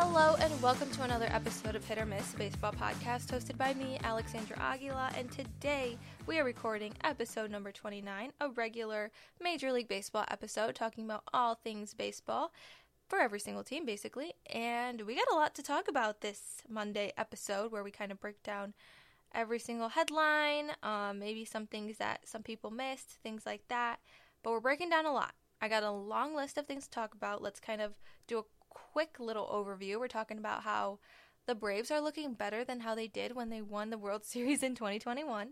Hello and welcome to another episode of Hit or Miss Baseball Podcast hosted by me, Alexandra Aguila, and today we are recording episode number 29, a regular Major League Baseball episode talking about all things baseball for every single team basically. And we got a lot to talk about this Monday episode where we kind of break down every single headline, um, maybe some things that some people missed, things like that. But we're breaking down a lot. I got a long list of things to talk about. Let's kind of do a quick little overview. We're talking about how the Braves are looking better than how they did when they won the World Series in 2021.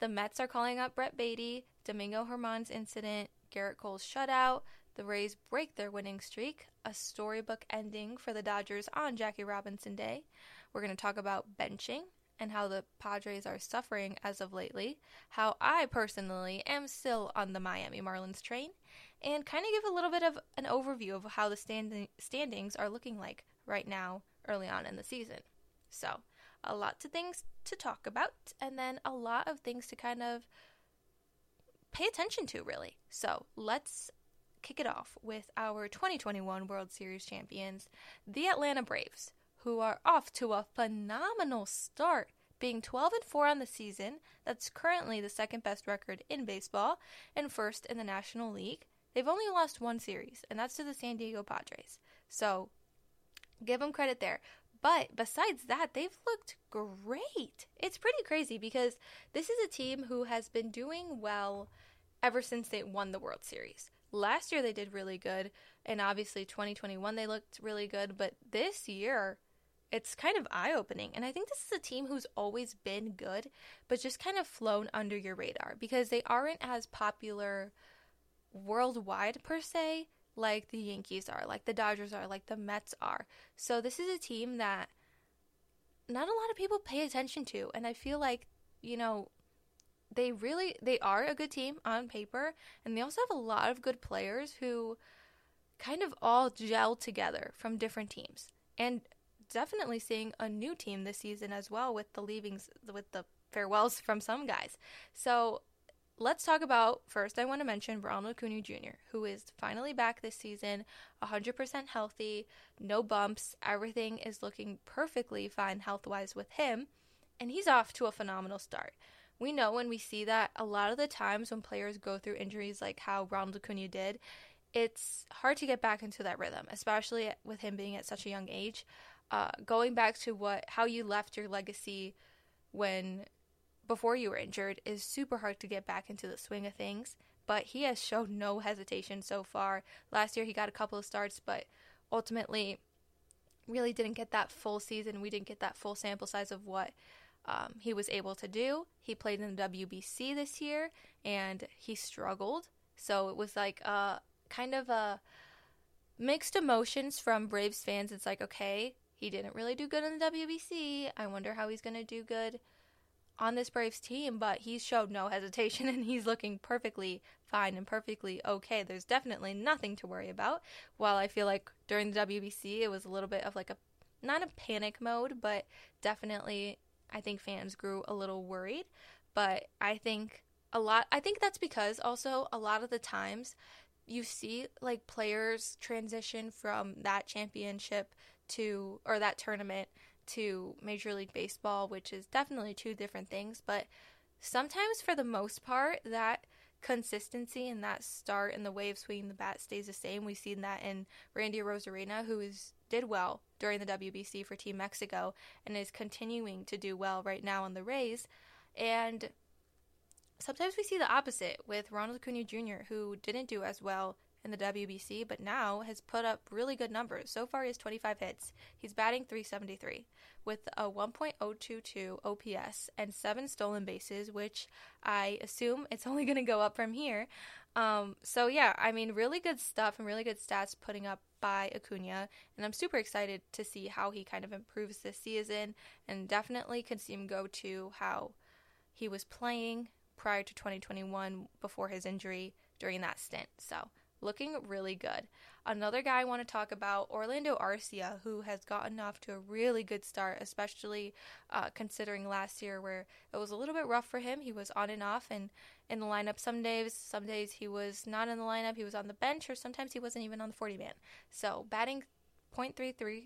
The Mets are calling up Brett Baty, Domingo Germán's incident, Gerrit Cole's shutout, the Rays break their winning streak, a storybook ending for the Dodgers on Jackie Robinson Day. We're going to talk about benching and how the Padres are suffering as of lately, how I personally am still on the Miami Marlins train, and kind of give a little bit of an overview of how the stand- standings are looking like right now, early on in the season. So, a lot of things to talk about, and then a lot of things to kind of pay attention to, really. So, let's kick it off with our 2021 World Series champions, the Atlanta Braves, who are off to a phenomenal start, being 12 and 4 on the season. That's currently the second best record in baseball and first in the National League. They've only lost one series, and that's to the San Diego Padres. So, give them credit there. But besides that, they've looked great. It's pretty crazy because this is a team who has been doing well ever since they won the World Series. Last year they did really good, and obviously 2021 they looked really good, but this year it's kind of eye opening. And I think this is a team who's always been good, but just kind of flown under your radar because they aren't as popular worldwide per se like the Yankees are, like the Dodgers are, like the Mets are. So this is a team that not a lot of people pay attention to. And I feel like, you know, they really they are a good team on paper and they also have a lot of good players who kind of all gel together from different teams. And definitely seeing a new team this season as well with the leavings with the farewells from some guys. So let's talk about first. I want to mention Ronald Acuna Jr., who is finally back this season, 100% healthy, no bumps. Everything is looking perfectly fine health wise with him, and he's off to a phenomenal start. We know when we see that a lot of the times when players go through injuries like how Ronald Acuna did, it's hard to get back into that rhythm, especially with him being at such a young age. Uh, going back to what how you left your legacy when before you were injured is super hard to get back into the swing of things. But he has shown no hesitation so far. Last year he got a couple of starts, but ultimately really didn't get that full season. We didn't get that full sample size of what um, he was able to do. He played in the WBC this year and he struggled. So it was like a kind of a mixed emotions from Braves fans. It's like, okay, he didn't really do good in the WBC. I wonder how he's going to do good on this Braves team, but he's showed no hesitation and he's looking perfectly fine and perfectly okay. There's definitely nothing to worry about. While I feel like during the WBC, it was a little bit of like a not a panic mode, but definitely I think fans grew a little worried. But I think a lot, I think that's because also a lot of the times you see like players transition from that championship to, or that tournament to Major League Baseball, which is definitely two different things. But sometimes, for the most part, that consistency and that start and the way of swinging the bat stays the same. We've seen that in Randy Arozarena, who is did well during the WBC for Team Mexico and is continuing to do well right now on the Rays. And sometimes we see the opposite with Ronald Acuna Jr., who didn't do as well in the WBC, but now has put up really good numbers. So far, he has 25 hits. He's batting 373 with a 1.022 OPS and seven stolen bases, which I assume it's only going to go up from here. Um, so, yeah, I mean, really good stuff and really good stats putting up by Acuna, and I'm super excited to see how he kind of improves this season and definitely can see him go to how he was playing prior to 2021 before his injury during that stint. So, looking really good. Another guy I want to talk about, Orlando Arcia, who has gotten off to a really good start, especially uh, considering last year where it was a little bit rough for him. He was on and off and in the lineup some days. Some days he was not in the lineup, he was on the bench, or sometimes he wasn't even on the 40 man. So batting .33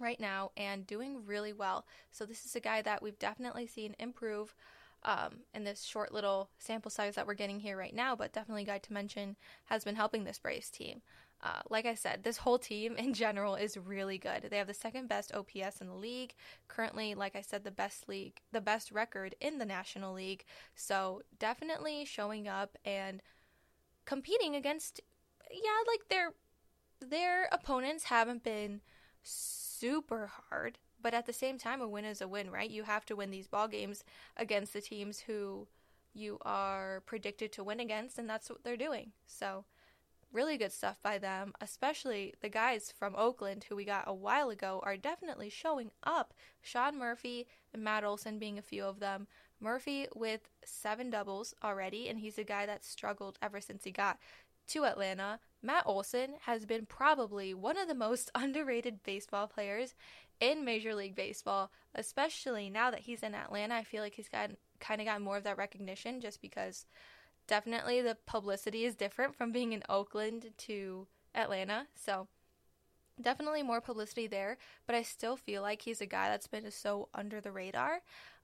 right now and doing really well. So this is a guy that we've definitely seen improve um, in this short little sample size that we're getting here right now, but definitely guy to mention has been helping this Braves team. Uh, like I said, this whole team in general is really good. They have the second best OPS in the league. Currently, like I said, the best league, the best record in the National League. So definitely showing up and competing against, yeah, like their their opponents haven't been super hard, but at the same time, a win is a win, right? You have to win these ball games against the teams who you are predicted to win against, and that's what they're doing. So really good stuff by them, especially the guys from Oakland who we got a while ago are definitely showing up. Sean Murphy and Matt Olson being a few of them. Murphy with seven doubles already, and he's a guy that struggled ever since he got to Atlanta. Matt Olson has been probably one of the most underrated baseball players in Major League Baseball, especially now that he's in Atlanta. I feel like he's got kind of gotten more of that recognition just because definitely the publicity is different from being in Oakland to Atlanta. So definitely more publicity there, but I still feel like he's a guy that's been so under the radar.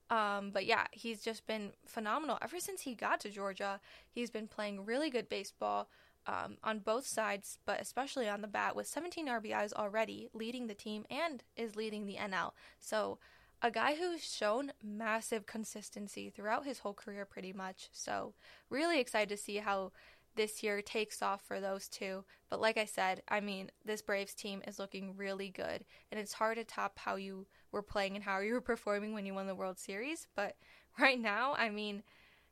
Um, but yeah, he's just been phenomenal ever since he got to Georgia. He's been playing really good baseball um, on both sides, but especially on the bat with 17 RBIs already, leading the team and is leading the NL. So a guy who's shown massive consistency throughout his whole career, pretty much. So, really excited to see how this year takes off for those two. But, like I said, I mean, this Braves team is looking really good, and it's hard to top how you were playing and how you were performing when you won the World Series. But right now, I mean,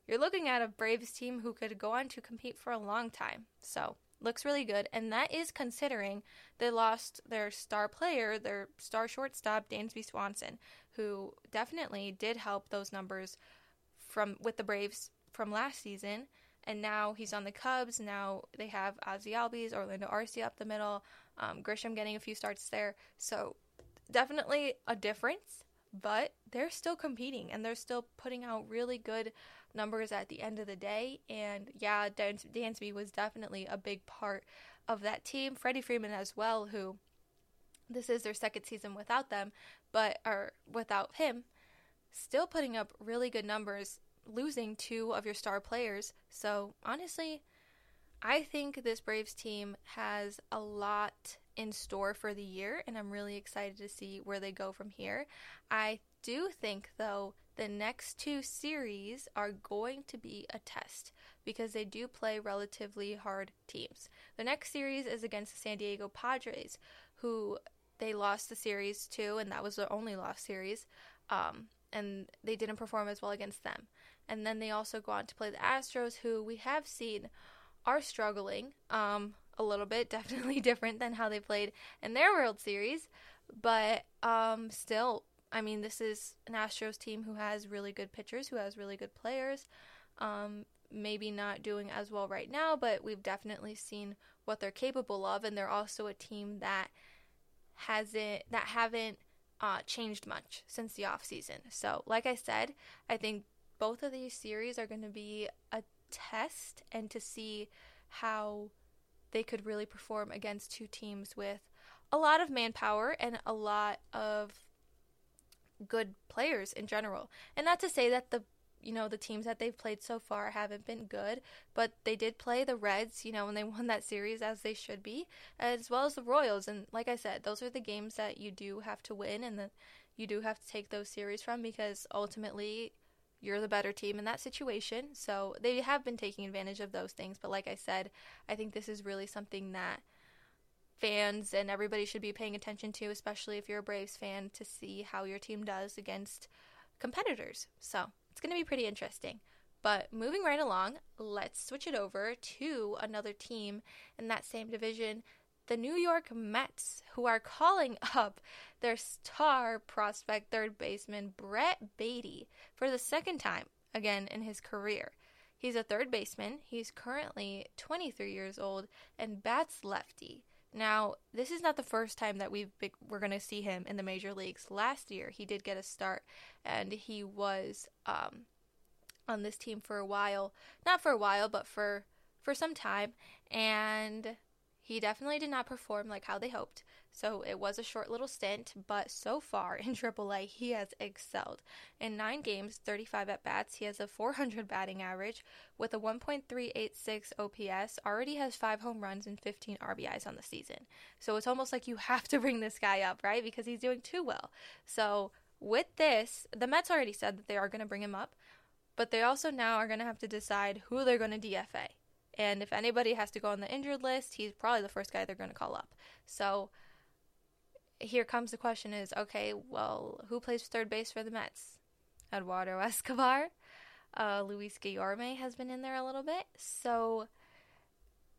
you're looking at a Braves team who could go on to compete for a long time. So, looks really good, and that is considering they lost their star player, their star shortstop, Dansby Swanson, who definitely did help those numbers from with the Braves from last season. And now he's on the Cubs. Now they have Ozzie Albies, Orlando Arcia up the middle, um, Grissom getting a few starts there. So definitely a difference, but they're still competing and they're still putting out really good numbers at the end of the day. And yeah, Dan- Dansby was definitely a big part of that team. Freddie Freeman as well, who this is their second season without them, but or without him, still putting up really good numbers, losing two of your star players. So honestly, I think this Braves team has a lot in store for the year, and I'm really excited to see where they go from here. I do think, though, the next two series are going to be a test because they do play relatively hard teams. The next series is against the San Diego Padres, who they lost the series to, and that was their only lost series. Um, and they didn't perform as well against them. And then they also go on to play the Astros, who we have seen are struggling um, a little bit, definitely different than how they played in their World Series. But um, still, I mean, this is an Astros team who has really good pitchers, who has really good players. Um, maybe not doing as well right now, but we've definitely seen what they're capable of, and they're also a team that hasn't that haven't uh, changed much since the off season. So, like I said, I think both of these series are going to be a test and to see how they could really perform against two teams with a lot of manpower and a lot of good players in general. And not to say that the you know, the teams that they've played so far haven't been good, but they did play the Reds, you know, when they won that series as they should be, as well as the Royals. And like I said, those are the games that you do have to win and that you do have to take those series from because ultimately you're the better team in that situation. So they have been taking advantage of those things. But like I said, I think this is really something that fans and everybody should be paying attention to, especially if you're a Braves fan, to see how your team does against competitors. So it's going to be pretty interesting. But moving right along, let's switch it over to another team in that same division, the New York Mets, who are calling up their star prospect third baseman Brett Baty for the second time again in his career. He's a third baseman. He's currently 23 years old and bats lefty. Now, this is not the first time that we've been, we're going to see him in the major leagues. Last year, he did get a start, and he was um, on this team for a while. Not for a while, but for for some time. And he definitely did not perform like how they hoped. So it was a short little stint, but so far in AAA, he has excelled. In nine games, 35 at bats, he has a 400 batting average with a 1.386 OPS, already has five home runs and 15 RBIs on the season. So it's almost like you have to bring this guy up, right? Because he's doing too well. So with this, the Mets already said that they are going to bring him up, but they also now are going to have to decide who they're going to DFA. And if anybody has to go on the injured list, he's probably the first guy they're going to call up. So here comes the question is okay, well, who plays third base for the Mets? Eduardo Escobar. Uh, Luis Guillorme has been in there a little bit. So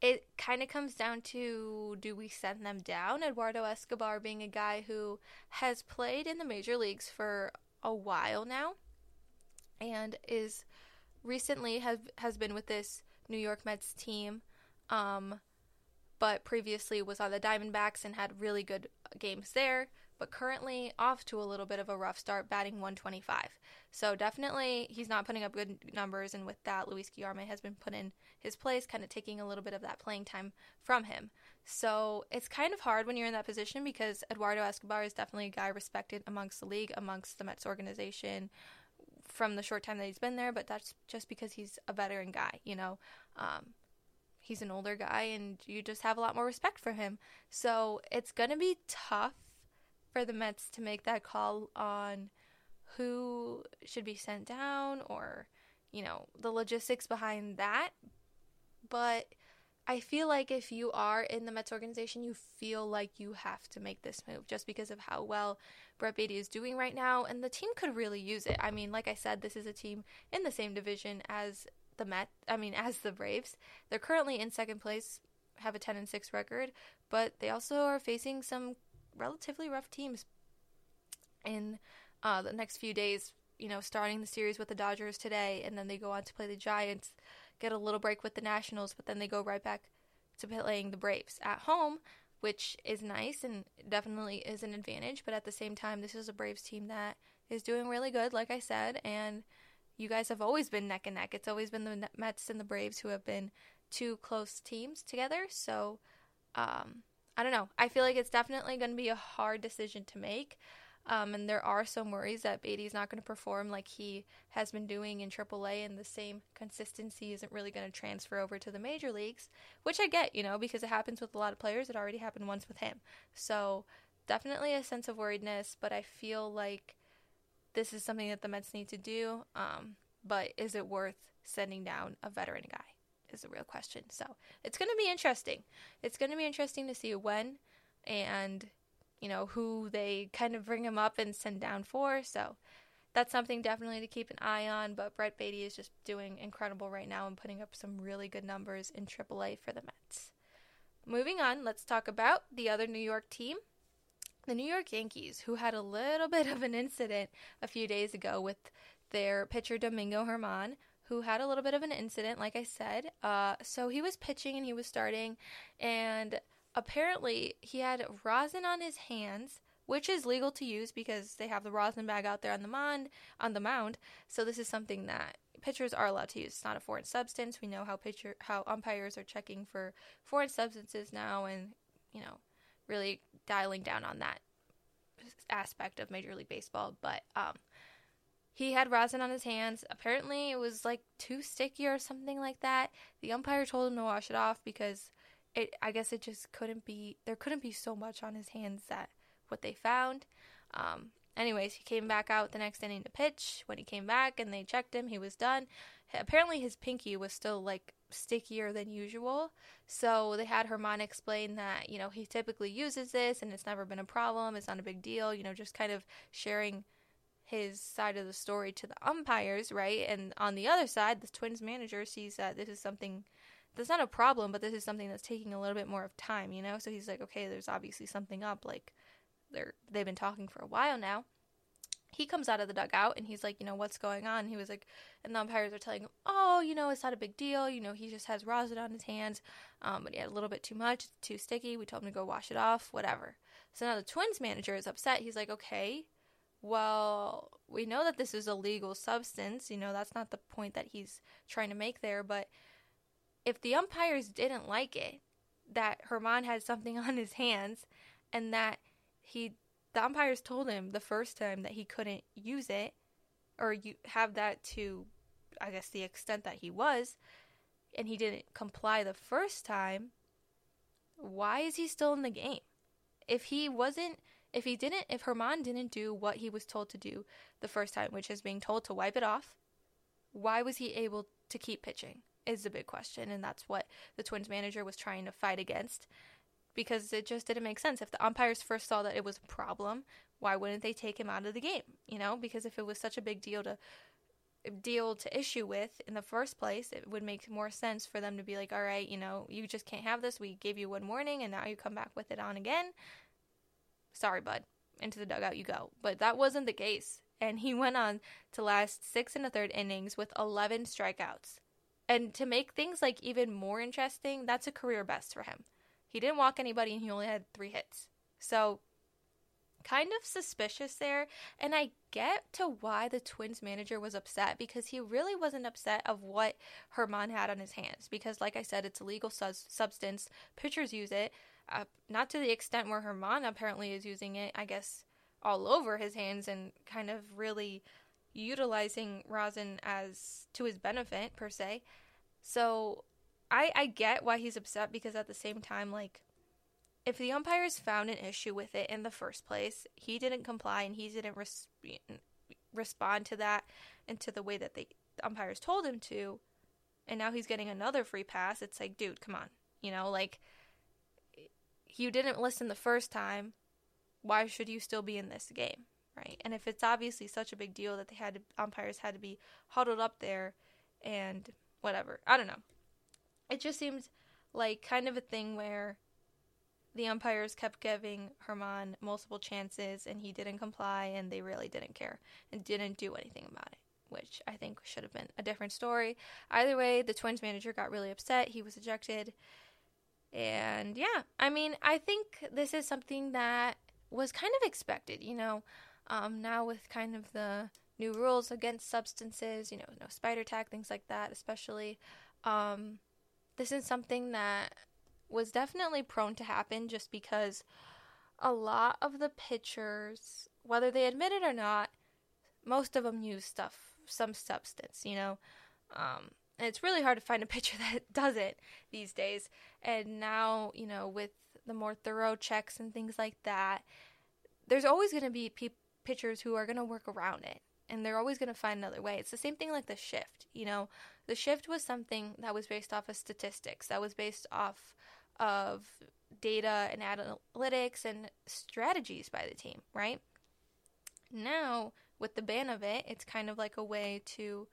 it kind of comes down to do we send them down? Eduardo Escobar being a guy who has played in the major leagues for a while now and is recently has has been with this New York Mets team, um, but previously was on the Diamondbacks and had really good games there. But currently off to a little bit of a rough start, batting 125. So definitely he's not putting up good numbers, and with that, Luis Guillorme has been put in his place, kind of taking a little bit of that playing time from him. So it's kind of hard when you're in that position because Eduardo Escobar is definitely a guy respected amongst the league, amongst the Mets organization, from the short time that he's been there, but that's just because he's a veteran guy, you know. Um, he's an older guy and you just have a lot more respect for him. So it's going to be tough for the Mets to make that call on who should be sent down or, you know, the logistics behind that. But I feel like if you are in the Mets organization, you feel like you have to make this move just because of how well Brett Baty is doing right now, and the team could really use it. I mean, like I said, this is a team in the same division as the Met. I mean, as the Braves. They're currently in second place, have a 10 and 6 record, but they also are facing some relatively rough teams in uh, the next few days. You know, starting the series with the Dodgers today, and then they go on to play the Giants get a little break with the Nationals, but then they go right back to playing the Braves at home, which is nice and definitely is an advantage. But at the same time, this is a Braves team that is doing really good, like I said, and you guys have always been neck and neck. It's always been the Mets and the Braves who have been two close teams together. So, um, I don't know. I feel like it's definitely going to be a hard decision to make. Um, and there are some worries that Baty's not going to perform like he has been doing in AAA, and the same consistency isn't really going to transfer over to the major leagues, which I get, you know, because it happens with a lot of players. It already happened once with him. So definitely a sense of worriedness, but I feel like this is something that the Mets need to do. Um, but is it worth sending down a veteran guy? Is the real question. So it's going to be interesting. It's going to be interesting to see when and you know, who they kind of bring him up and send down for. So that's something definitely to keep an eye on. But Brett Baty is just doing incredible right now and putting up some really good numbers in AAA for the Mets. Moving on, let's talk about the other New York team. The New York Yankees, who had a little bit of an incident a few days ago with their pitcher Domingo Germán, who had a little bit of an incident, like I said. Uh, so he was pitching and he was starting, and apparently he had rosin on his hands, which is legal to use because they have the rosin bag out there on the mound. On the mound, so this is something that pitchers are allowed to use. It's not a foreign substance. We know how pitcher how umpires are checking for foreign substances now, and you know, really dialing down on that aspect of Major League Baseball. But um, he had rosin on his hands. Apparently, it was like too sticky or something like that. The umpire told him to wash it off because it I guess it just couldn't be there couldn't be so much on his hands that what they found. Um, anyways, he came back out the next inning to pitch. When he came back and they checked him, he was done. Apparently, his pinky was still like stickier than usual. So they had Germán explain that you know he typically uses this and it's never been a problem. It's not a big deal. You know, just kind of sharing his side of the story to the umpires, right? And on the other side, the Twins manager sees that this is something that's not a problem, but this is something that's taking a little bit more of time, you know? So he's like, okay, there's obviously something up. Like, they're, they've been talking for a while now. He comes out of the dugout and he's like, you know, what's going on? He was like, and the umpires are telling him, oh, you know, it's not a big deal. You know, he just has rosin on his hands, um, but he had a little bit too much, too sticky. We told him to go wash it off, whatever. So now the Twins manager is upset. He's like, okay, well, we know that this is a legal substance. You know, that's not the point that he's trying to make there, but if the umpires didn't like it, that Germán had something on his hands and that he the umpires told him the first time that he couldn't use it or you have that to I guess the extent that he was and he didn't comply the first time, why is he still in the game? If he wasn't if he didn't if Germán didn't do what he was told to do the first time, which is being told to wipe it off, why was he able to keep pitching? Is the big question, and that's what the Twins manager was trying to fight against because it just didn't make sense. If the umpires first saw that it was a problem, why wouldn't they take him out of the game? You know, because if it was such a big deal to deal to issue with in the first place, it would make more sense for them to be like, all right, you know, you just can't have this. We gave you one warning and now you come back with it on again. Sorry, bud. Into the dugout you go. But that wasn't the case. And he went on to last six and a third innings with 11 strikeouts. And to make things like even more interesting, that's a career best for him. He didn't walk anybody and he only had three hits. So kind of suspicious there and i get to why the twins manager was upset because he really wasn't upset of what Germán had on his hands because like i said it's a legal su- substance pitchers use it uh, not to the extent where Germán apparently is using it i guess all over his hands and kind of really utilizing rosin as to his benefit per se so i i get why he's upset because at the same time like if the umpires found an issue with it in the first place, he didn't comply and he didn't res- respond to that and to the way that the umpires told him to, and now he's getting another free pass. It's like, dude, come on. You know, like, you didn't listen the first time. Why should you still be in this game? Right. And if it's obviously such a big deal that they had to, umpires had to be huddled up there and whatever. I don't know. It just seems like kind of a thing where the umpires kept giving Germán multiple chances and he didn't comply and they really didn't care and didn't do anything about it, which I think should have been a different story. Either way, the Twins manager got really upset. He was ejected. And yeah, I mean, I think this is something that was kind of expected, you know. Um, now with kind of the new rules against substances, you know, no Spider Tack, things like that, especially. Um, this is something that was definitely prone to happen just because a lot of the pitchers, whether they admit it or not, most of them use stuff, some substance, you know. Um, and it's really hard to find a pitcher that doesn't these days. And now, you know, with the more thorough checks and things like that, there's always going to be pe- pitchers who are going to work around it. And they're always going to find another way. It's the same thing like the shift. You know, the shift was something that was based off of statistics, that was based off of data and analytics and strategies by the team, right? Now, with the ban of it, it's kind of like a way to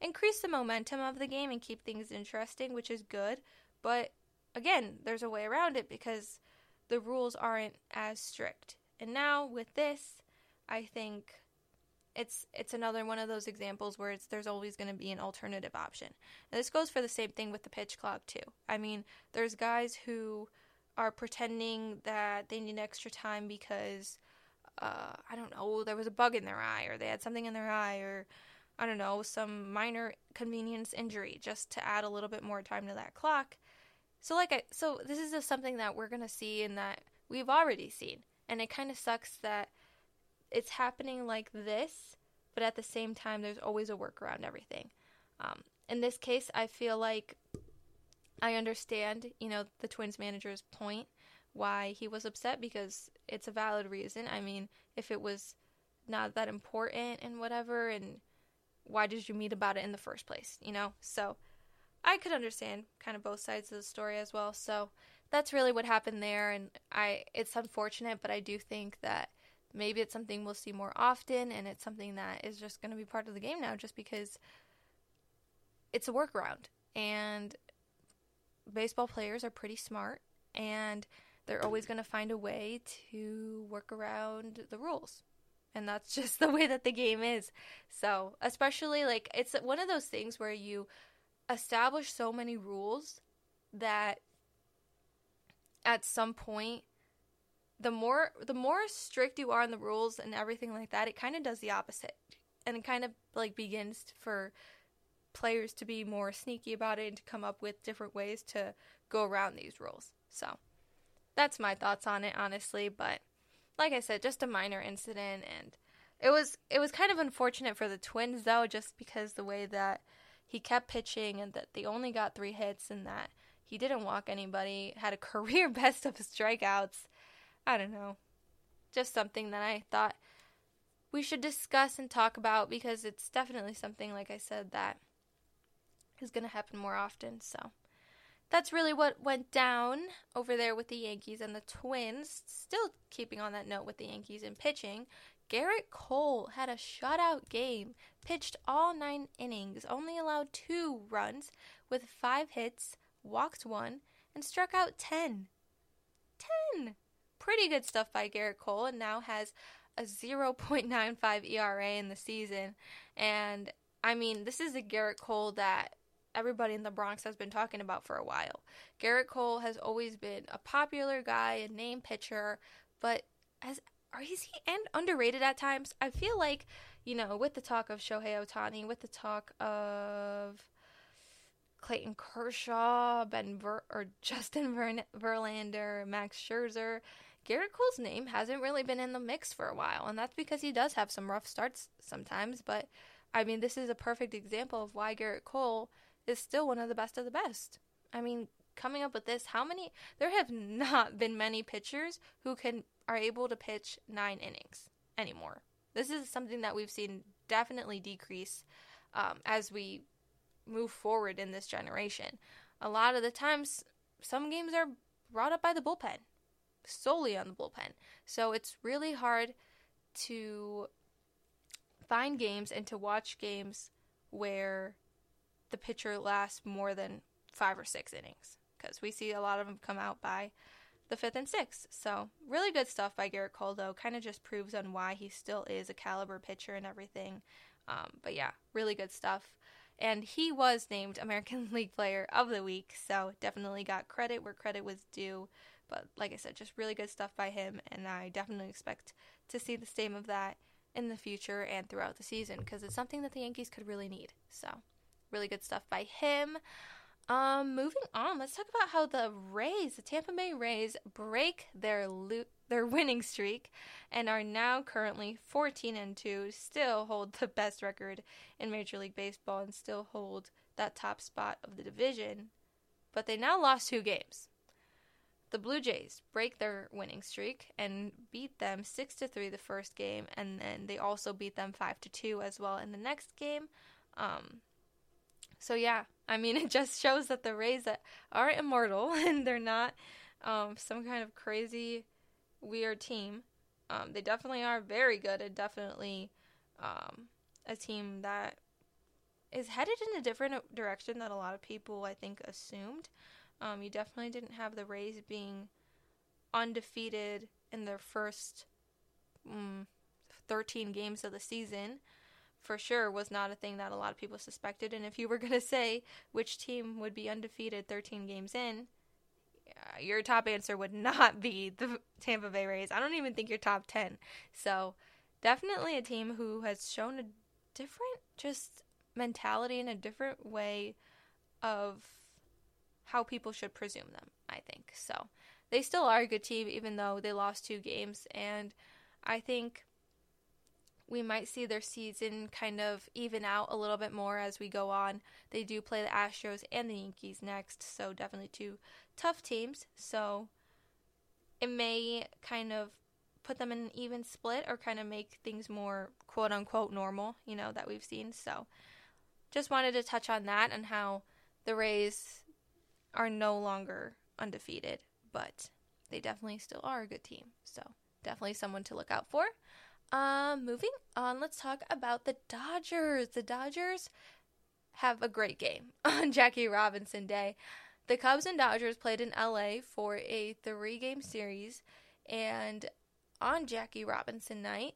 increase the momentum of the game and keep things interesting, which is good. But again, there's a way around it because the rules aren't as strict. And now with this, I think it's it's another one of those examples where it's there's always going to be an alternative option. And this goes for the same thing with the pitch clock too. I mean, there's guys who are pretending that they need extra time because uh, I don't know, there was a bug in their eye or they had something in their eye or I don't know, some minor convenience injury just to add a little bit more time to that clock. So like I so this is just something that we're going to see and that we've already seen. And it kind of sucks that it's happening like this, but at the same time, there's always a workaround everything. Um, in this case, I feel like I understand, you know, the Twins manager's point why he was upset because it's a valid reason. I mean, if it was not that important and whatever, and why did you meet about it in the first place, you know? So I could understand kind of both sides of the story as well. So that's really what happened there, and I it's unfortunate, but I do think that maybe it's something we'll see more often and it's something that is just going to be part of the game now just because it's a workaround. And baseball players are pretty smart and they're always going to find a way to work around the rules. And that's just the way that the game is. So especially like it's one of those things where you establish so many rules that at some point the more the more strict you are on the rules and everything like that, it kind of does the opposite. And it kind of like begins for players to be more sneaky about it and to come up with different ways to go around these rules. So that's my thoughts on it, honestly. But like I said, just a minor incident, and it was it was kind of unfortunate for the Twins though, just because the way that he kept pitching and that they only got three hits and that he didn't walk anybody, had a career best of strikeouts. I don't know. Just something that I thought we should discuss and talk about because it's definitely something, like I said, that is going to happen more often. So that's really what went down over there with the Yankees and the Twins. Still keeping on that note with the Yankees in pitching, Gerrit Cole had a shutout game, pitched all nine innings, only allowed two runs with five hits, walked one, and struck out 10. 10! Pretty good stuff by Gerrit Cole, and now has a 0.95 ERA in the season. And I mean, this is a Gerrit Cole that everybody in the Bronx has been talking about for a while. Gerrit Cole has always been a popular guy, a name pitcher, but as are is he and underrated at times? I feel like, you know, with the talk of Shohei Ohtani, with the talk of Clayton Kershaw, Ben Ver- or Justin Ver- Verlander, Max Scherzer, Gerrit Cole's name hasn't really been in the mix for a while, and that's because he does have some rough starts sometimes. But I mean, this is a perfect example of why Gerrit Cole is still one of the best of the best. I mean, coming up with this, how many? There have not been many pitchers who can are able to pitch nine innings anymore. This is something that we've seen definitely decrease um, as we move forward in this generation. A lot of the times, some games are brought up by the bullpen, solely on the bullpen. So it's really hard to find games and to watch games where the pitcher lasts more than five or six innings because we see a lot of them come out by the fifth and sixth. So really good stuff by Gerrit Cole, though. Kind of just proves on why he still is a caliber pitcher and everything. Um, but yeah, really good stuff. And he was named American League Player of the Week, so definitely got credit where credit was due. But like I said, just really good stuff by him, and I definitely expect to see the same of that in the future and throughout the season because it's something that the Yankees could really need. So, really good stuff by him. Um, moving on, let's talk about how the Rays, the Tampa Bay Rays, break their lo- their winning streak and are now currently 14 and 2, still hold the best record in Major League Baseball and still hold that top spot of the division. But they now lost two games. The Blue Jays break their winning streak and beat them 6 to 3 the first game and then they also beat them 5 to 2 as well in the next game. Um, so yeah, I mean it just shows that the Rays are immortal and they're not um, some kind of crazy weird team. Um, they definitely are very good and definitely um, a team that is headed in a different direction than a lot of people I think assumed. Um, you definitely didn't have the Rays being undefeated in their first mm, 13 games of the season. For sure, was not a thing that a lot of people suspected. And if you were going to say which team would be undefeated 13 games in, your top answer would not be the Tampa Bay Rays. I don't even think you're top 10. So, definitely a team who has shown a different just mentality and a different way of how people should presume them, I think. So they still are a good team, even though they lost two games. And I think we might see their season kind of even out a little bit more as we go on. They do play the Astros and the Yankees next, so definitely two tough teams. So it may kind of put them in an even split or kind of make things more quote unquote normal, you know, that we've seen. So just wanted to touch on that and how the Rays are no longer undefeated, but they definitely still are a good team. So definitely someone to look out for. Um, moving on, let's talk about the Dodgers. The Dodgers have a great game on Jackie Robinson Day. The Cubs and Dodgers played in LA for a three game series, and on Jackie Robinson night,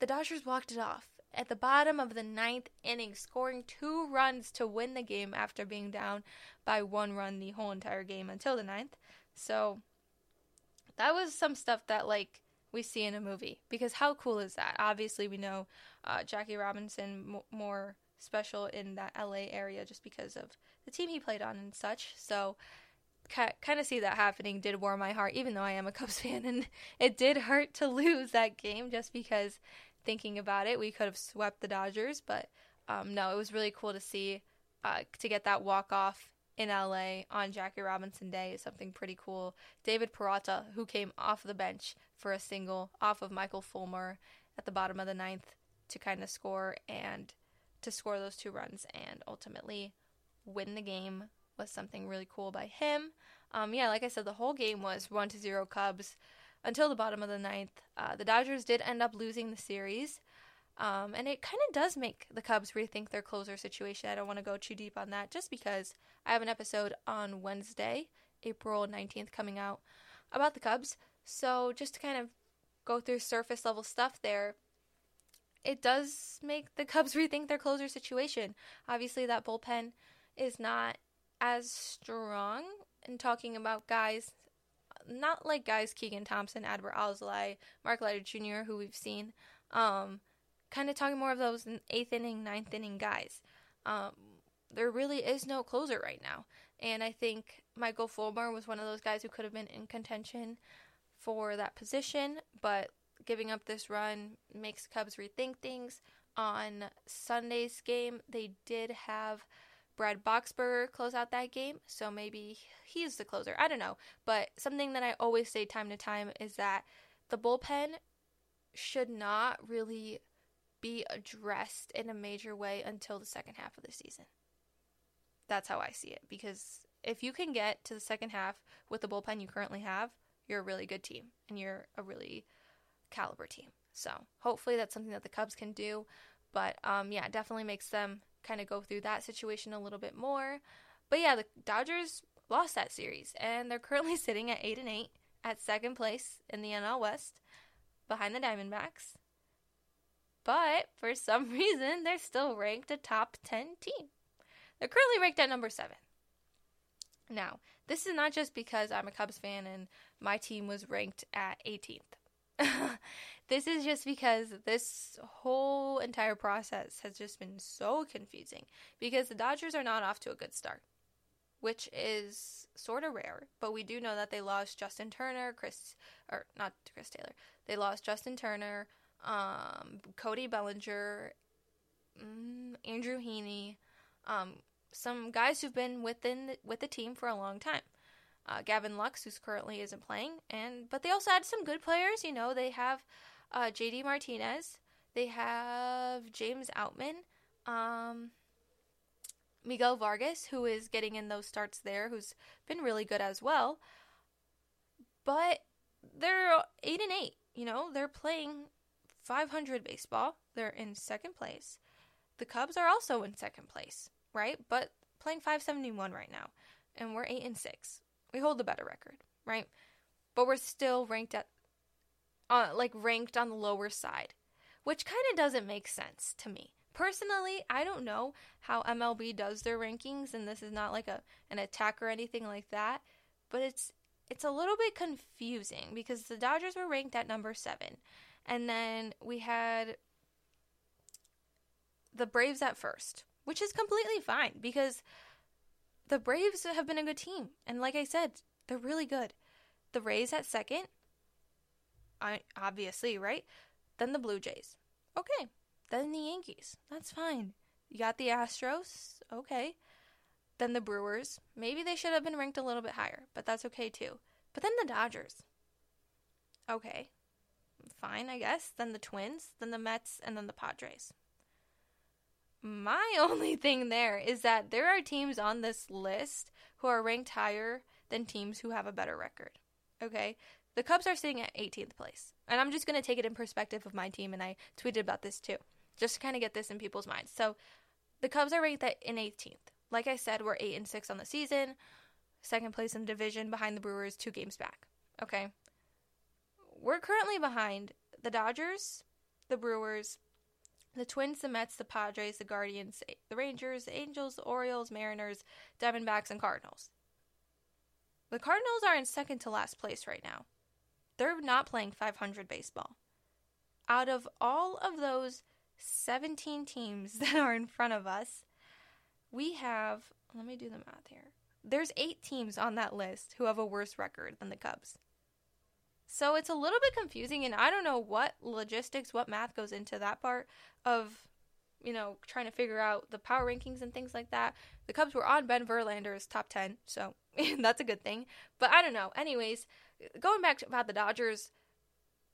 the Dodgers walked it off at the bottom of the ninth inning, scoring two runs to win the game after being down by one run the whole entire game until the ninth. So that was some stuff that like we see in a movie because how cool is that? Obviously, we know uh, Jackie Robinson m- more special in that LA area just because of the team he played on and such. So kind of see that happening did warm my heart, even though I am a Cubs fan, and it did hurt to lose that game just because thinking about it, we could have swept the Dodgers, but um, no, it was really cool to see uh, to get that walk off in LA on Jackie Robinson Day is something pretty cool. David Peralta, who came off the bench for a single off of Michael Fulmer at the bottom of the ninth to kind of score and to score those two runs and ultimately win the game was something really cool by him. Um, yeah, like I said, the whole game was one to zero Cubs until the bottom of the ninth. Uh, the Dodgers did end up losing the series. Um, and it kind of does make the Cubs rethink their closer situation. I don't want to go too deep on that just because I have an episode on Wednesday, April 19th, coming out about the Cubs. So just to kind of go through surface level stuff there, it does make the Cubs rethink their closer situation. Obviously, that bullpen is not as strong. And talking about guys, not like guys Keegan Thompson, Adbert Alzolay, Mark Leiter Jr., who we've seen. Um, kind of talking more of those eighth inning, ninth inning guys. Um, there really is no closer right now. And I think Michael Fulmer was one of those guys who could have been in contention for that position, but giving up this run makes Cubs rethink things. On Sunday's game, they did have Brad Boxberger close out that game, so maybe he's the closer. I don't know. But something that I always say time to time is that the bullpen should not really be addressed in a major way until the second half of the season. That's how I see it. Because if you can get to the second half with the bullpen you currently have, you're a really good team and you're a really caliber team. So hopefully that's something that the Cubs can do. But um, yeah, it definitely makes them kind of go through that situation a little bit more. But yeah, the Dodgers lost that series and they're currently sitting at eight and eight at second place in the NL West behind the Diamondbacks. But for some reason, they're still ranked a top 10 team. They're currently ranked at number 7. Now, this is not just because I'm a Cubs fan and my team was ranked at 18th. this is just because this whole entire process has just been so confusing because the Dodgers are not off to a good start, which is sort of rare, but we do know that they lost Justin Turner, Chris or not Chris Taylor. They lost Justin Turner, um, Cody Bellinger, mm, Andrew Heaney, um, some guys who've been within the, with the team for a long time. Uh, Gavin Lux, who's currently isn't playing, and but they also had some good players. You know, they have uh, J.D. Martinez, they have James Outman, um, Miguel Vargas, who is getting in those starts there, who's been really good as well. But they're eight and eight. You know, they're playing 500 baseball. They're in second place. The Cubs are also in second place, right? But playing 571 right now. And we're 8 and 6. We hold the better record, right? But we're still ranked at uh, like ranked on the lower side, which kind of doesn't make sense to me. Personally, I don't know how MLB does their rankings and this is not like a an attack or anything like that, but it's it's a little bit confusing because the Dodgers were ranked at number 7 and then we had the Braves at first, which is completely fine because the Braves have been a good team. And like I said, they're really good. The Rays at second, I, obviously, right? Then the Blue Jays. Okay. Then the Yankees. That's fine. You got the Astros. Okay. Then the Brewers. Maybe they should have been ranked a little bit higher, but that's okay too. But then the Dodgers. Okay fine, I guess. Then the Twins, then the Mets, and then the Padres. My only thing there is that there are teams on this list who are ranked higher than teams who have a better record. Okay? The Cubs are sitting at 18th place. And I'm just going to take it in perspective of my team, and I tweeted about this too, just to kind of get this in people's minds. So the Cubs are ranked in 18th. Like I said, we're 8 and 6 on the season, second place in the division behind the Brewers, two games back. Okay? we're currently behind the Dodgers, the Brewers, the Twins, the Mets, the Padres, the Guardians, the Rangers, the Angels, the Orioles, Mariners, Diamondbacks, and Cardinals. The Cardinals are in second to last place right now. They're not playing 500 baseball. Out of all of those 17 teams that are in front of us, we have, let me do the math here. there's eight teams on that list who have a worse record than the Cubs. So it's a little bit confusing, and I don't know what logistics, what math goes into that part of, you know, trying to figure out the power rankings and things like that. The Cubs were on Ben Verlander's top 10, so that's a good thing. But I don't know. Anyways, going back to, about the Dodgers,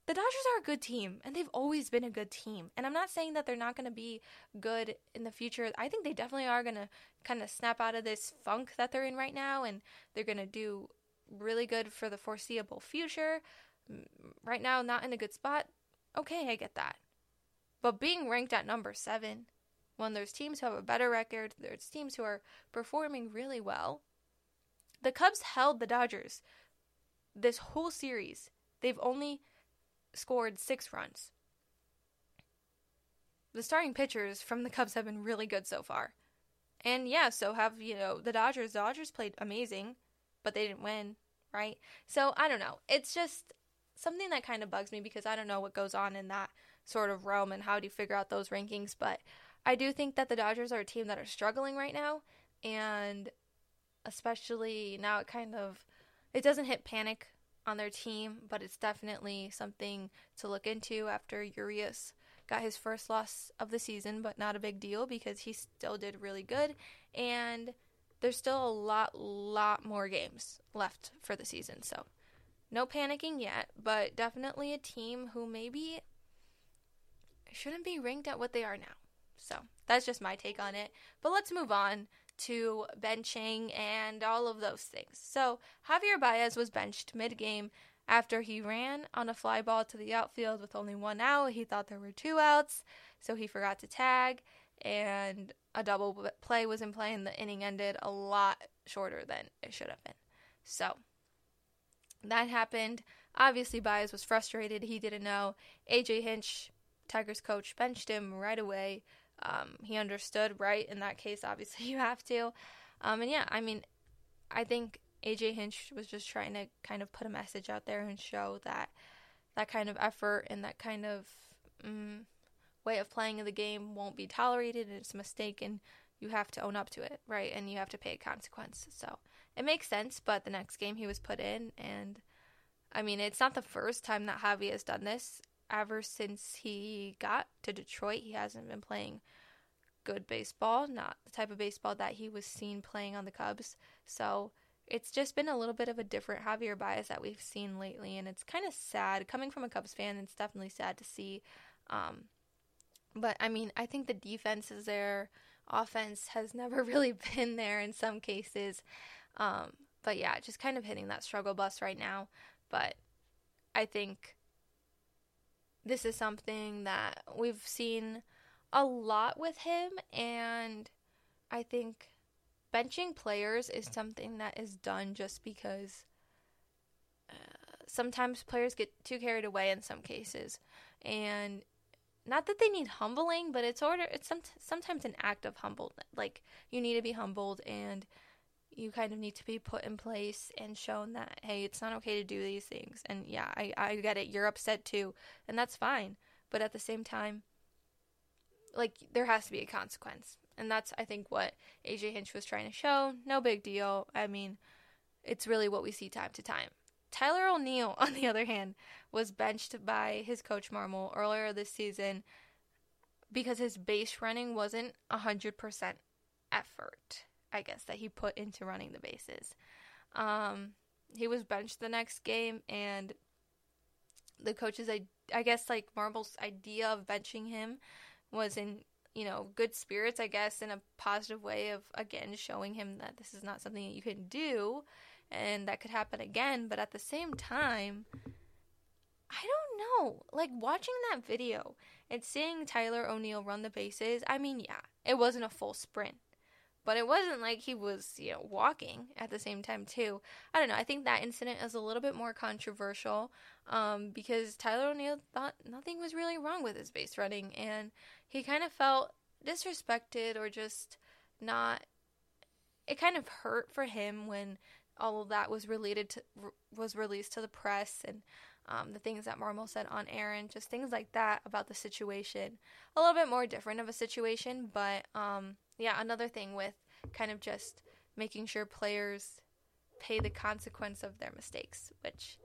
the Dodgers are a good team, and they've always been a good team. And I'm not saying that they're not going to be good in the future. I think they definitely are going to kind of snap out of this funk that they're in right now, and they're going to do really good for the foreseeable future right now not in a good spot, okay, I get that. But being ranked at number seven, when there's teams who have a better record, there's teams who are performing really well. The Cubs held the Dodgers this whole series. They've only scored six runs. The starting pitchers from the Cubs have been really good so far. And yeah, so have, you know, the Dodgers. The Dodgers played amazing, but they didn't win, right? So I don't know. It's just something that kind of bugs me because I don't know what goes on in that sort of realm and how do you figure out those rankings. But I do think that the Dodgers are a team that are struggling right now, and especially now it kind of it doesn't hit panic on their team, but it's definitely something to look into after Urias got his first loss of the season, but not a big deal because he still did really good and there's still a lot lot more games left for the season. So no panicking yet, but definitely a team who maybe shouldn't be ranked at what they are now. So that's just my take on it. But let's move on to benching and all of those things. So Javier Baez was benched mid game after he ran on a fly ball to the outfield with only one out. He thought there were two outs, so he forgot to tag, and a double play was in play, and the inning ended a lot shorter than it should have been. So that happened. Obviously, Baez was frustrated. He didn't know. AJ Hinch, Tigers coach, benched him right away. Um, he understood, right? In that case, obviously, you have to. Um, and yeah, I mean, I think AJ Hinch was just trying to kind of put a message out there and show that that kind of effort and that kind of mm, way of playing in the game won't be tolerated. And it's a mistake, and you have to own up to it, right? And you have to pay a consequence. So it makes sense, but the next game he was put in, and I mean, it's not the first time that Javi has done this. Ever since he got to Detroit, he hasn't been playing good baseball, not the type of baseball that he was seen playing on the Cubs. So it's just been a little bit of a different Javier Baez that we've seen lately, and it's kind of sad. Coming from a Cubs fan, it's definitely sad to see. Um, but I mean, I think the defense is there. Offense has never really been there in some cases. Um, but yeah, just kind of hitting that struggle bus right now. But I think this is something that we've seen a lot with him, and I think benching players is something that is done just because uh, sometimes players get too carried away in some cases, and not that they need humbling, but it's order it's some, sometimes an act of humble like you need to be humbled and you kind of need to be put in place and shown that hey it's not okay to do these things. And yeah i, I get it. You're upset too and that's fine. But at the same time like there has to be a consequence. And that's i think what aj hinch was trying to show. No big deal. I mean it's really what we see time to time tyler o'neill on the other hand was benched by his coach marmol earlier this season because his base running wasn't 100% effort I guess, that he put into running the bases. Um, he was benched the next game, and the coaches, I, I guess, like Marmol's idea of benching him was in, you know, good spirits, I guess, in a positive way of, again, showing him that this is not something that you can do and that could happen again. But at the same time, I don't know. Like watching that video and seeing Tyler O'Neill run the bases, I mean, yeah, it wasn't a full sprint but it wasn't like he was, you know, walking at the same time too. I don't know. I think that incident is a little bit more controversial um, because Tyler O'Neill thought nothing was really wrong with his base running, and he kind of felt disrespected or just not. It kind of hurt for him when all of that was related to was released to the press and um, the things that Marmol said on air and just things like that about the situation. A little bit more different of a situation, but um, yeah, another thing with kind of just making sure players pay the consequence of their mistakes, which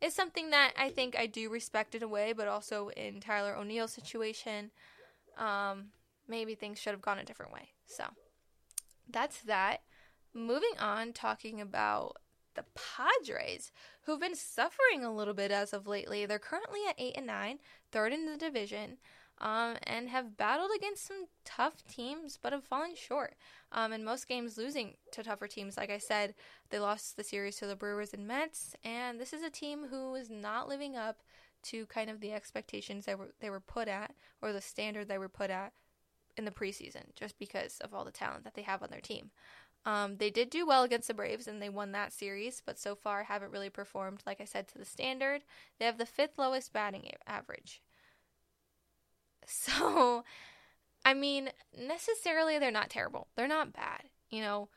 is something that I think I do respect in a way, but also in Tyler O'Neill's situation, um, maybe things should have gone a different way. So that's that. Moving on, talking about the Padres, who've been suffering a little bit as of lately. They're currently at eight and nine, third in the division um, and have battled against some tough teams, but have fallen short. Um, in most games, losing to tougher teams. Like I said, they lost the series to the Brewers and Mets, and this is a team who is not living up to kind of the expectations they were they were put at, or the standard they were put at in the preseason, just because of all the talent that they have on their team. Um, they did do well against the Braves and they won that series, but so far haven't really performed, like I said, to the standard. They have the fifth lowest batting average. So, I mean, necessarily they're not terrible. They're not bad. You know,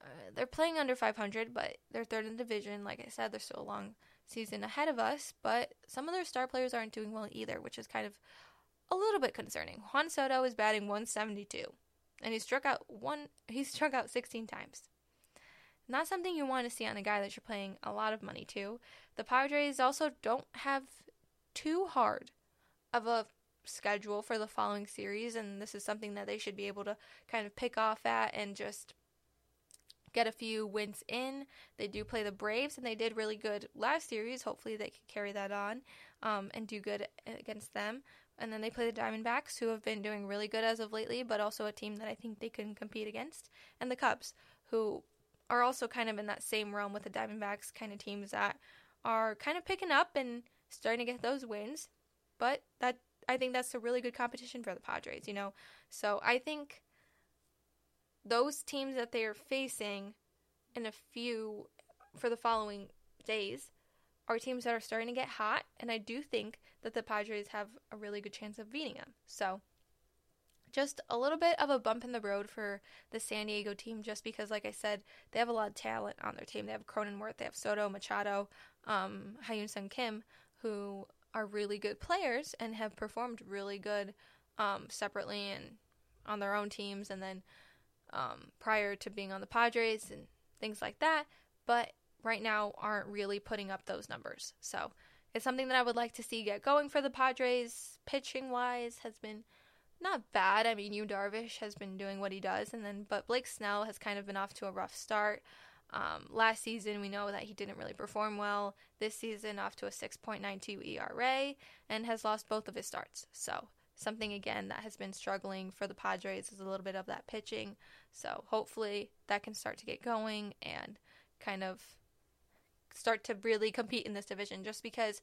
uh, they're playing under 500, but they're third in the division. Like I said, they're still a long season ahead of us, but some of their star players aren't doing well either, which is kind of a little bit concerning. Juan Soto is batting 172, and he struck out one. He struck out 16 times. Not something you want to see on a guy that you're paying a lot of money to. The Padres also don't have too hard of a schedule for the following series, and this is something that they should be able to kind of pick off at and just get a few wins in. They do play the Braves, and they did really good last series. Hopefully, they can carry that on um, and do good against them. And then they play the Diamondbacks, who have been doing really good as of lately, but also a team that I think they can compete against. And the Cubs, who are also kind of in that same realm with the Diamondbacks, kind of teams that are kind of picking up and starting to get those wins. But that I think that's a really good competition for the Padres, you know. So I think those teams that they are facing in a few for the following days are teams that are starting to get hot, and I do think that the Padres have a really good chance of beating them. So just a little bit of a bump in the road for the San Diego team, just because, like I said, they have a lot of talent on their team. They have Cronenworth, they have Soto, Machado, um, Ha-Seong Kim, who are really good players and have performed really good um, separately and on their own teams, and then um, prior to being on the Padres and things like that. But right now, aren't really putting up those numbers. So it's something that I would like to see get going for the Padres. Pitching wise, has been not bad. I mean, Yu Darvish has been doing what he does, and then but Blake Snell has kind of been off to a rough start. Um, last season, we know that he didn't really perform well. This season, off to a 6.92 ERA and has lost both of his starts. So, something again that has been struggling for the Padres is a little bit of that pitching. So, hopefully, that can start to get going and kind of start to really compete in this division just because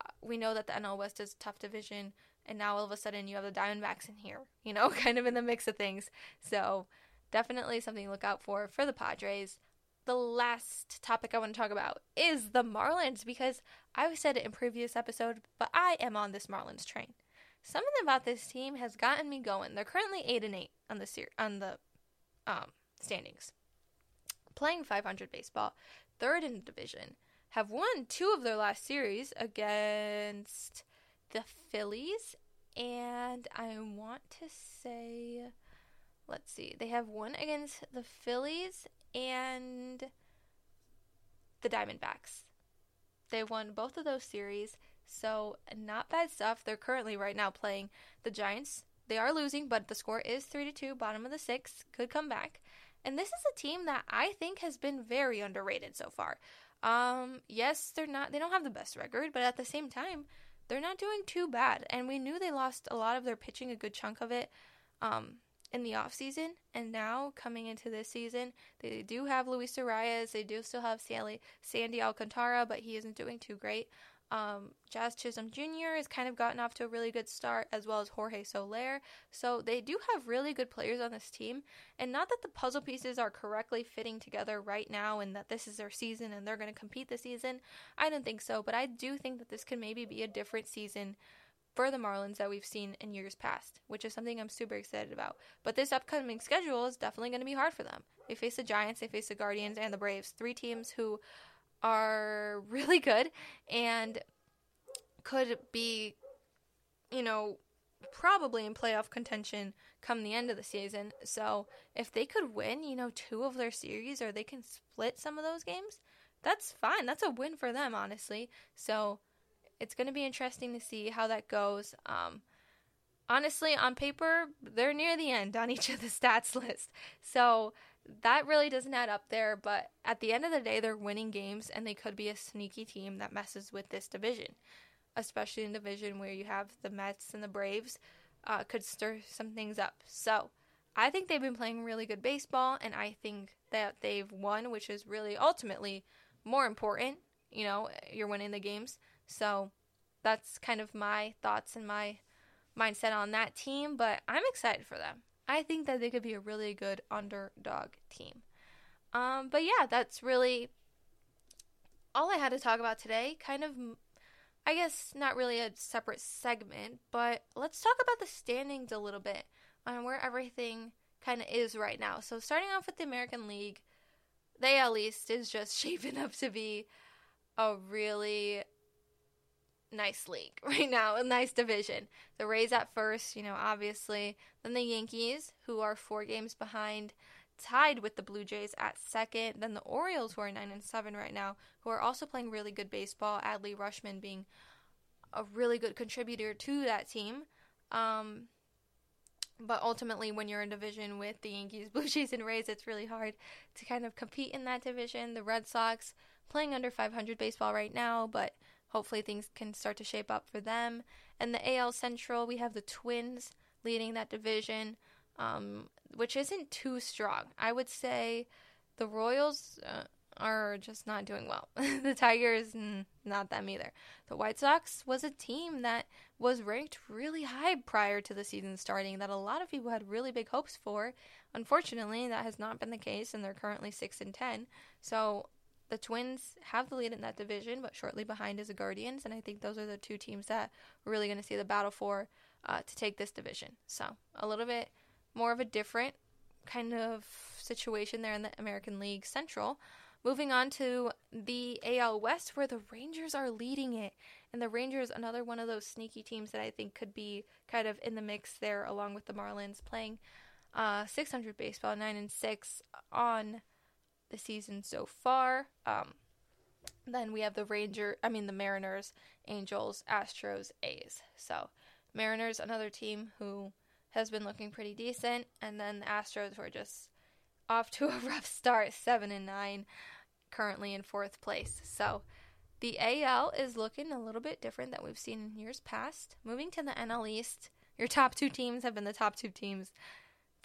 uh, we know that the NL West is a tough division. And now all of a sudden, you have the Diamondbacks in here, you know, kind of in the mix of things. So, definitely something to look out for for the Padres the last topic I want to talk about is the Marlins because I've said it in previous episode, but I am on this Marlins train. Something about this team has gotten me going. They're currently eight and eight on the ser- on the um, standings, playing 500 baseball, third in the division. Have won two of their last series against the Phillies, and I want to say, let's see, they have one against the Phillies and the Diamondbacks. They won both of those series, so not bad stuff. They're currently right now playing the Giants. They are losing, but the score is 3 to 2, bottom of the 6th. Could come back. And this is a team that I think has been very underrated so far. Um, yes, they're not they don't have the best record, but at the same time, they're not doing too bad. And we knew they lost a lot of their pitching, a good chunk of it. Um, in the off season, and now coming into this season, they do have Luis Arraez. They do still have Sandy Alcantara, but he isn't doing too great. Um, Jazz Chisholm Jr. has kind of gotten off to a really good start, as well as Jorge Soler. So they do have really good players on this team. And not that the puzzle pieces are correctly fitting together right now and that this is their season and they're going to compete this season. I don't think so, but I do think that this could maybe be a different season for the Marlins that we've seen in years past, which is something I'm super excited about. But this upcoming schedule is definitely going to be hard for them. They face the Giants, they face the Guardians, and the Braves, three teams who are really good and could be, you know, probably in playoff contention come the end of the season. So if they could win, you know, two of their series or they can split some of those games, that's fine. That's a win for them, honestly. So it's going to be interesting to see how that goes. Um, honestly, on paper, they're near the end on each of the stats list. So that really doesn't add up there. But at the end of the day, they're winning games and they could be a sneaky team that messes with this division especially in division where you have the Mets and the Braves, uh, could stir some things up. So I think they've been playing really good baseball, and I think that they've won, which is really ultimately more important. You know, you're winning the games. So that's kind of my thoughts and my mindset on that team, but I'm excited for them. I think that they could be a really good underdog team. Um, but yeah, that's really all I had to talk about today. Kind of I guess not really a separate segment, but let's talk about the standings a little bit on where everything kind of is right now. So, starting off with the American League, they at least is just shaping up to be a really nice league right now, a nice division. The Rays at first, you know, obviously, then the Yankees, who are four games behind tied with the Blue Jays at second. Then the Orioles, who are nine and seven right now, who are also playing really good baseball. Adley Rutschman being a really good contributor to that team. Um, but ultimately, when you're in division with the Yankees, Blue Jays, and Rays, it's really hard to kind of compete in that division. The Red Sox playing under 500 baseball right now, but hopefully things can start to shape up for them. And the AL Central, we have the Twins leading that division um, which isn't too strong. I would say the Royals uh, are just not doing well. the Tigers, not them either. The White Sox was a team that was ranked really high prior to the season starting, that a lot of people had really big hopes for. Unfortunately, that has not been the case, and they're currently six and ten. So the Twins have the lead in that division, but shortly behind is the Guardians, and I think those are the two teams that we're really going to see the battle for uh, to take this division. So a little bit more of a different kind of situation there in the American League Central. Moving on to the AL West, where the Rangers are leading it. And the Rangers, another one of those sneaky teams that I think could be kind of in the mix there, along with the Marlins, playing uh, 600 baseball, 9 and 6 on the season so far. Um, then we have the Ranger, I mean, the Mariners, Angels, Astros, A's. So, Mariners, another team who has been looking pretty decent, and then the Astros were just off to a rough start, seven and nine, currently in fourth place. So the AL is looking a little bit different than we've seen in years past. Moving to the NL East, your top two teams have been the top two teams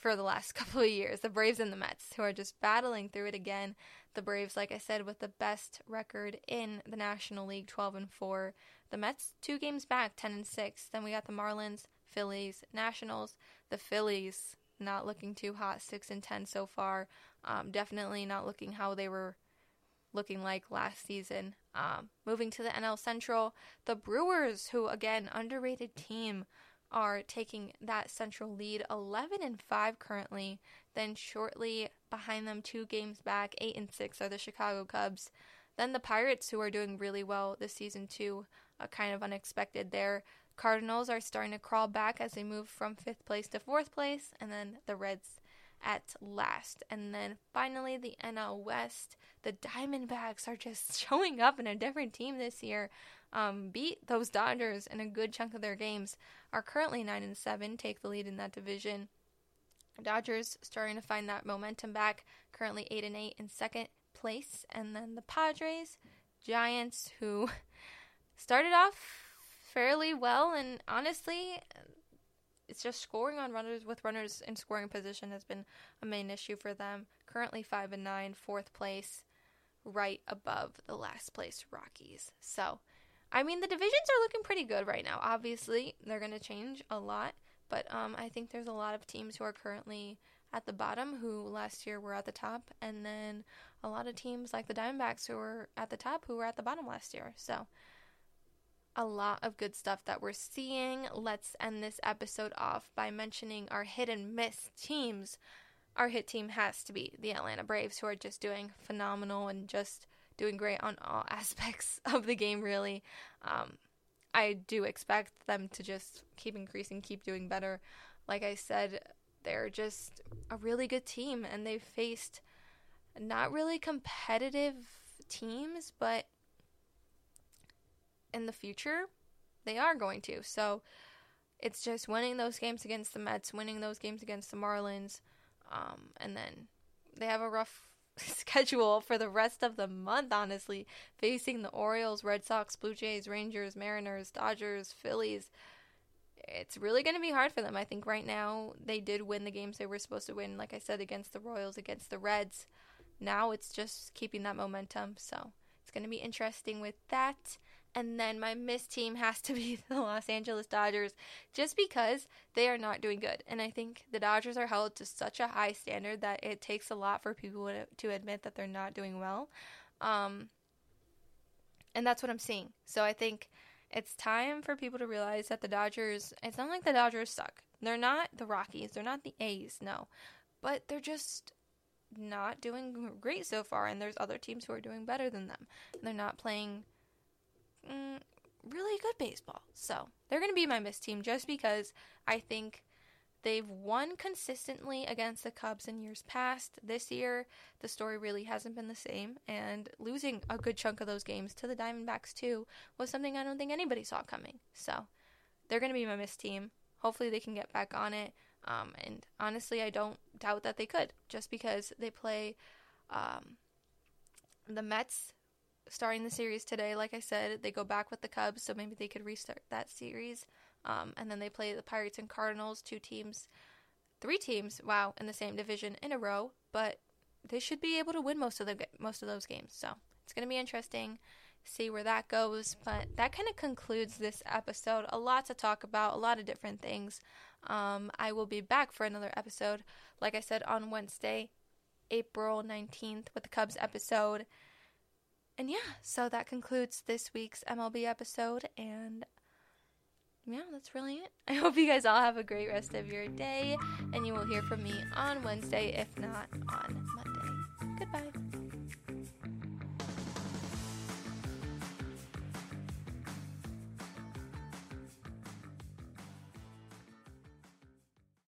for the last couple of years the Braves and the Mets, who are just battling through it again. The Braves, like I said, with the best record in the National League, 12 and 4. The Mets, two games back, 10 and 6. Then we got the Marlins, Phillies, Nationals. The Phillies not looking too hot, six and ten so far. Um, definitely not looking how they were looking like last season. Um, moving to the NL Central, the Brewers, who again underrated team, are taking that central lead, 11 and 5 currently. Then shortly behind them, two games back, 8 and 6 are the Chicago Cubs. Then the Pirates, who are doing really well this season too, uh, kind of unexpected there. Cardinals are starting to crawl back as they move from fifth place to fourth place, and then the Reds at last. And then finally, the NL West. The Diamondbacks are just showing up in a different team this year. Um, beat those Dodgers in a good chunk of their games. Are currently nine and seven, take the lead in that division. Dodgers starting to find that momentum back. Currently eight and eight in second place, and then the Padres, Giants, who started off fairly well, and honestly, it's just scoring on runners with runners in scoring position has been a main issue for them. Currently five and nine, fourth place, right above the last place Rockies. So, I mean, the divisions are looking pretty good right now. Obviously, they're going to change a lot, but um, I think there's a lot of teams who are currently at the bottom who last year were at the top, and then a lot of teams like the Diamondbacks who were at the top who were at the bottom last year. So, a lot of good stuff that we're seeing. Let's end this episode off by mentioning our hit and miss teams. Our hit team has to be the Atlanta Braves, who are just doing phenomenal and just doing great on all aspects of the game, really. Um, I do expect them to just keep increasing, keep doing better. Like I said, they're just a really good team, and they've faced not really competitive teams, but in the future, they are going to. So it's just winning those games against the Mets, winning those games against the Marlins, um, and then they have a rough schedule for the rest of the month, honestly, facing the Orioles, Red Sox, Blue Jays, Rangers, Mariners, Dodgers, Phillies. It's really going to be hard for them. I think right now they did win the games they were supposed to win, like I said, against the Royals, against the Reds. Now it's just keeping that momentum. So it's going to be interesting with that. And then my miss team has to be the Los Angeles Dodgers just because they are not doing good. And I think the Dodgers are held to such a high standard that it takes a lot for people to, admit that they're not doing well. Um, and that's what I'm seeing. So I think it's time for people to realize that the Dodgers, it's not like the Dodgers suck. They're not the Rockies, they're not the A's, no. But they're just not doing great so far. And there's other teams who are doing better than them. They're not playing mm, really good baseball. So they're going to be my miss team just because I think they've won consistently against the Cubs in years past. This year, the story really hasn't been the same, and losing a good chunk of those games to the Diamondbacks, too, was something I don't think anybody saw coming. So they're going to be my miss team. Hopefully, they can get back on it. Um, and honestly, I don't doubt that they could, just because they play um, the Mets starting the series today. Like I said, they go back with the Cubs, so maybe they could restart that series. Um, and then they play the Pirates and Cardinals, two teams, three teams, wow, in the same division in a row. But they should be able to win most of the most of those games. So it's going to be interesting, see where that goes. But that kind of concludes this episode. A lot to talk about, a lot of different things. Um, I will be back for another episode, like I said, on Wednesday, April 19th, with the Cubs episode and yeah, so that concludes this week's MLB episode. And yeah, that's really it. I hope you guys all have a great rest of your day. And you will hear from me on Wednesday, if not on Monday. Goodbye.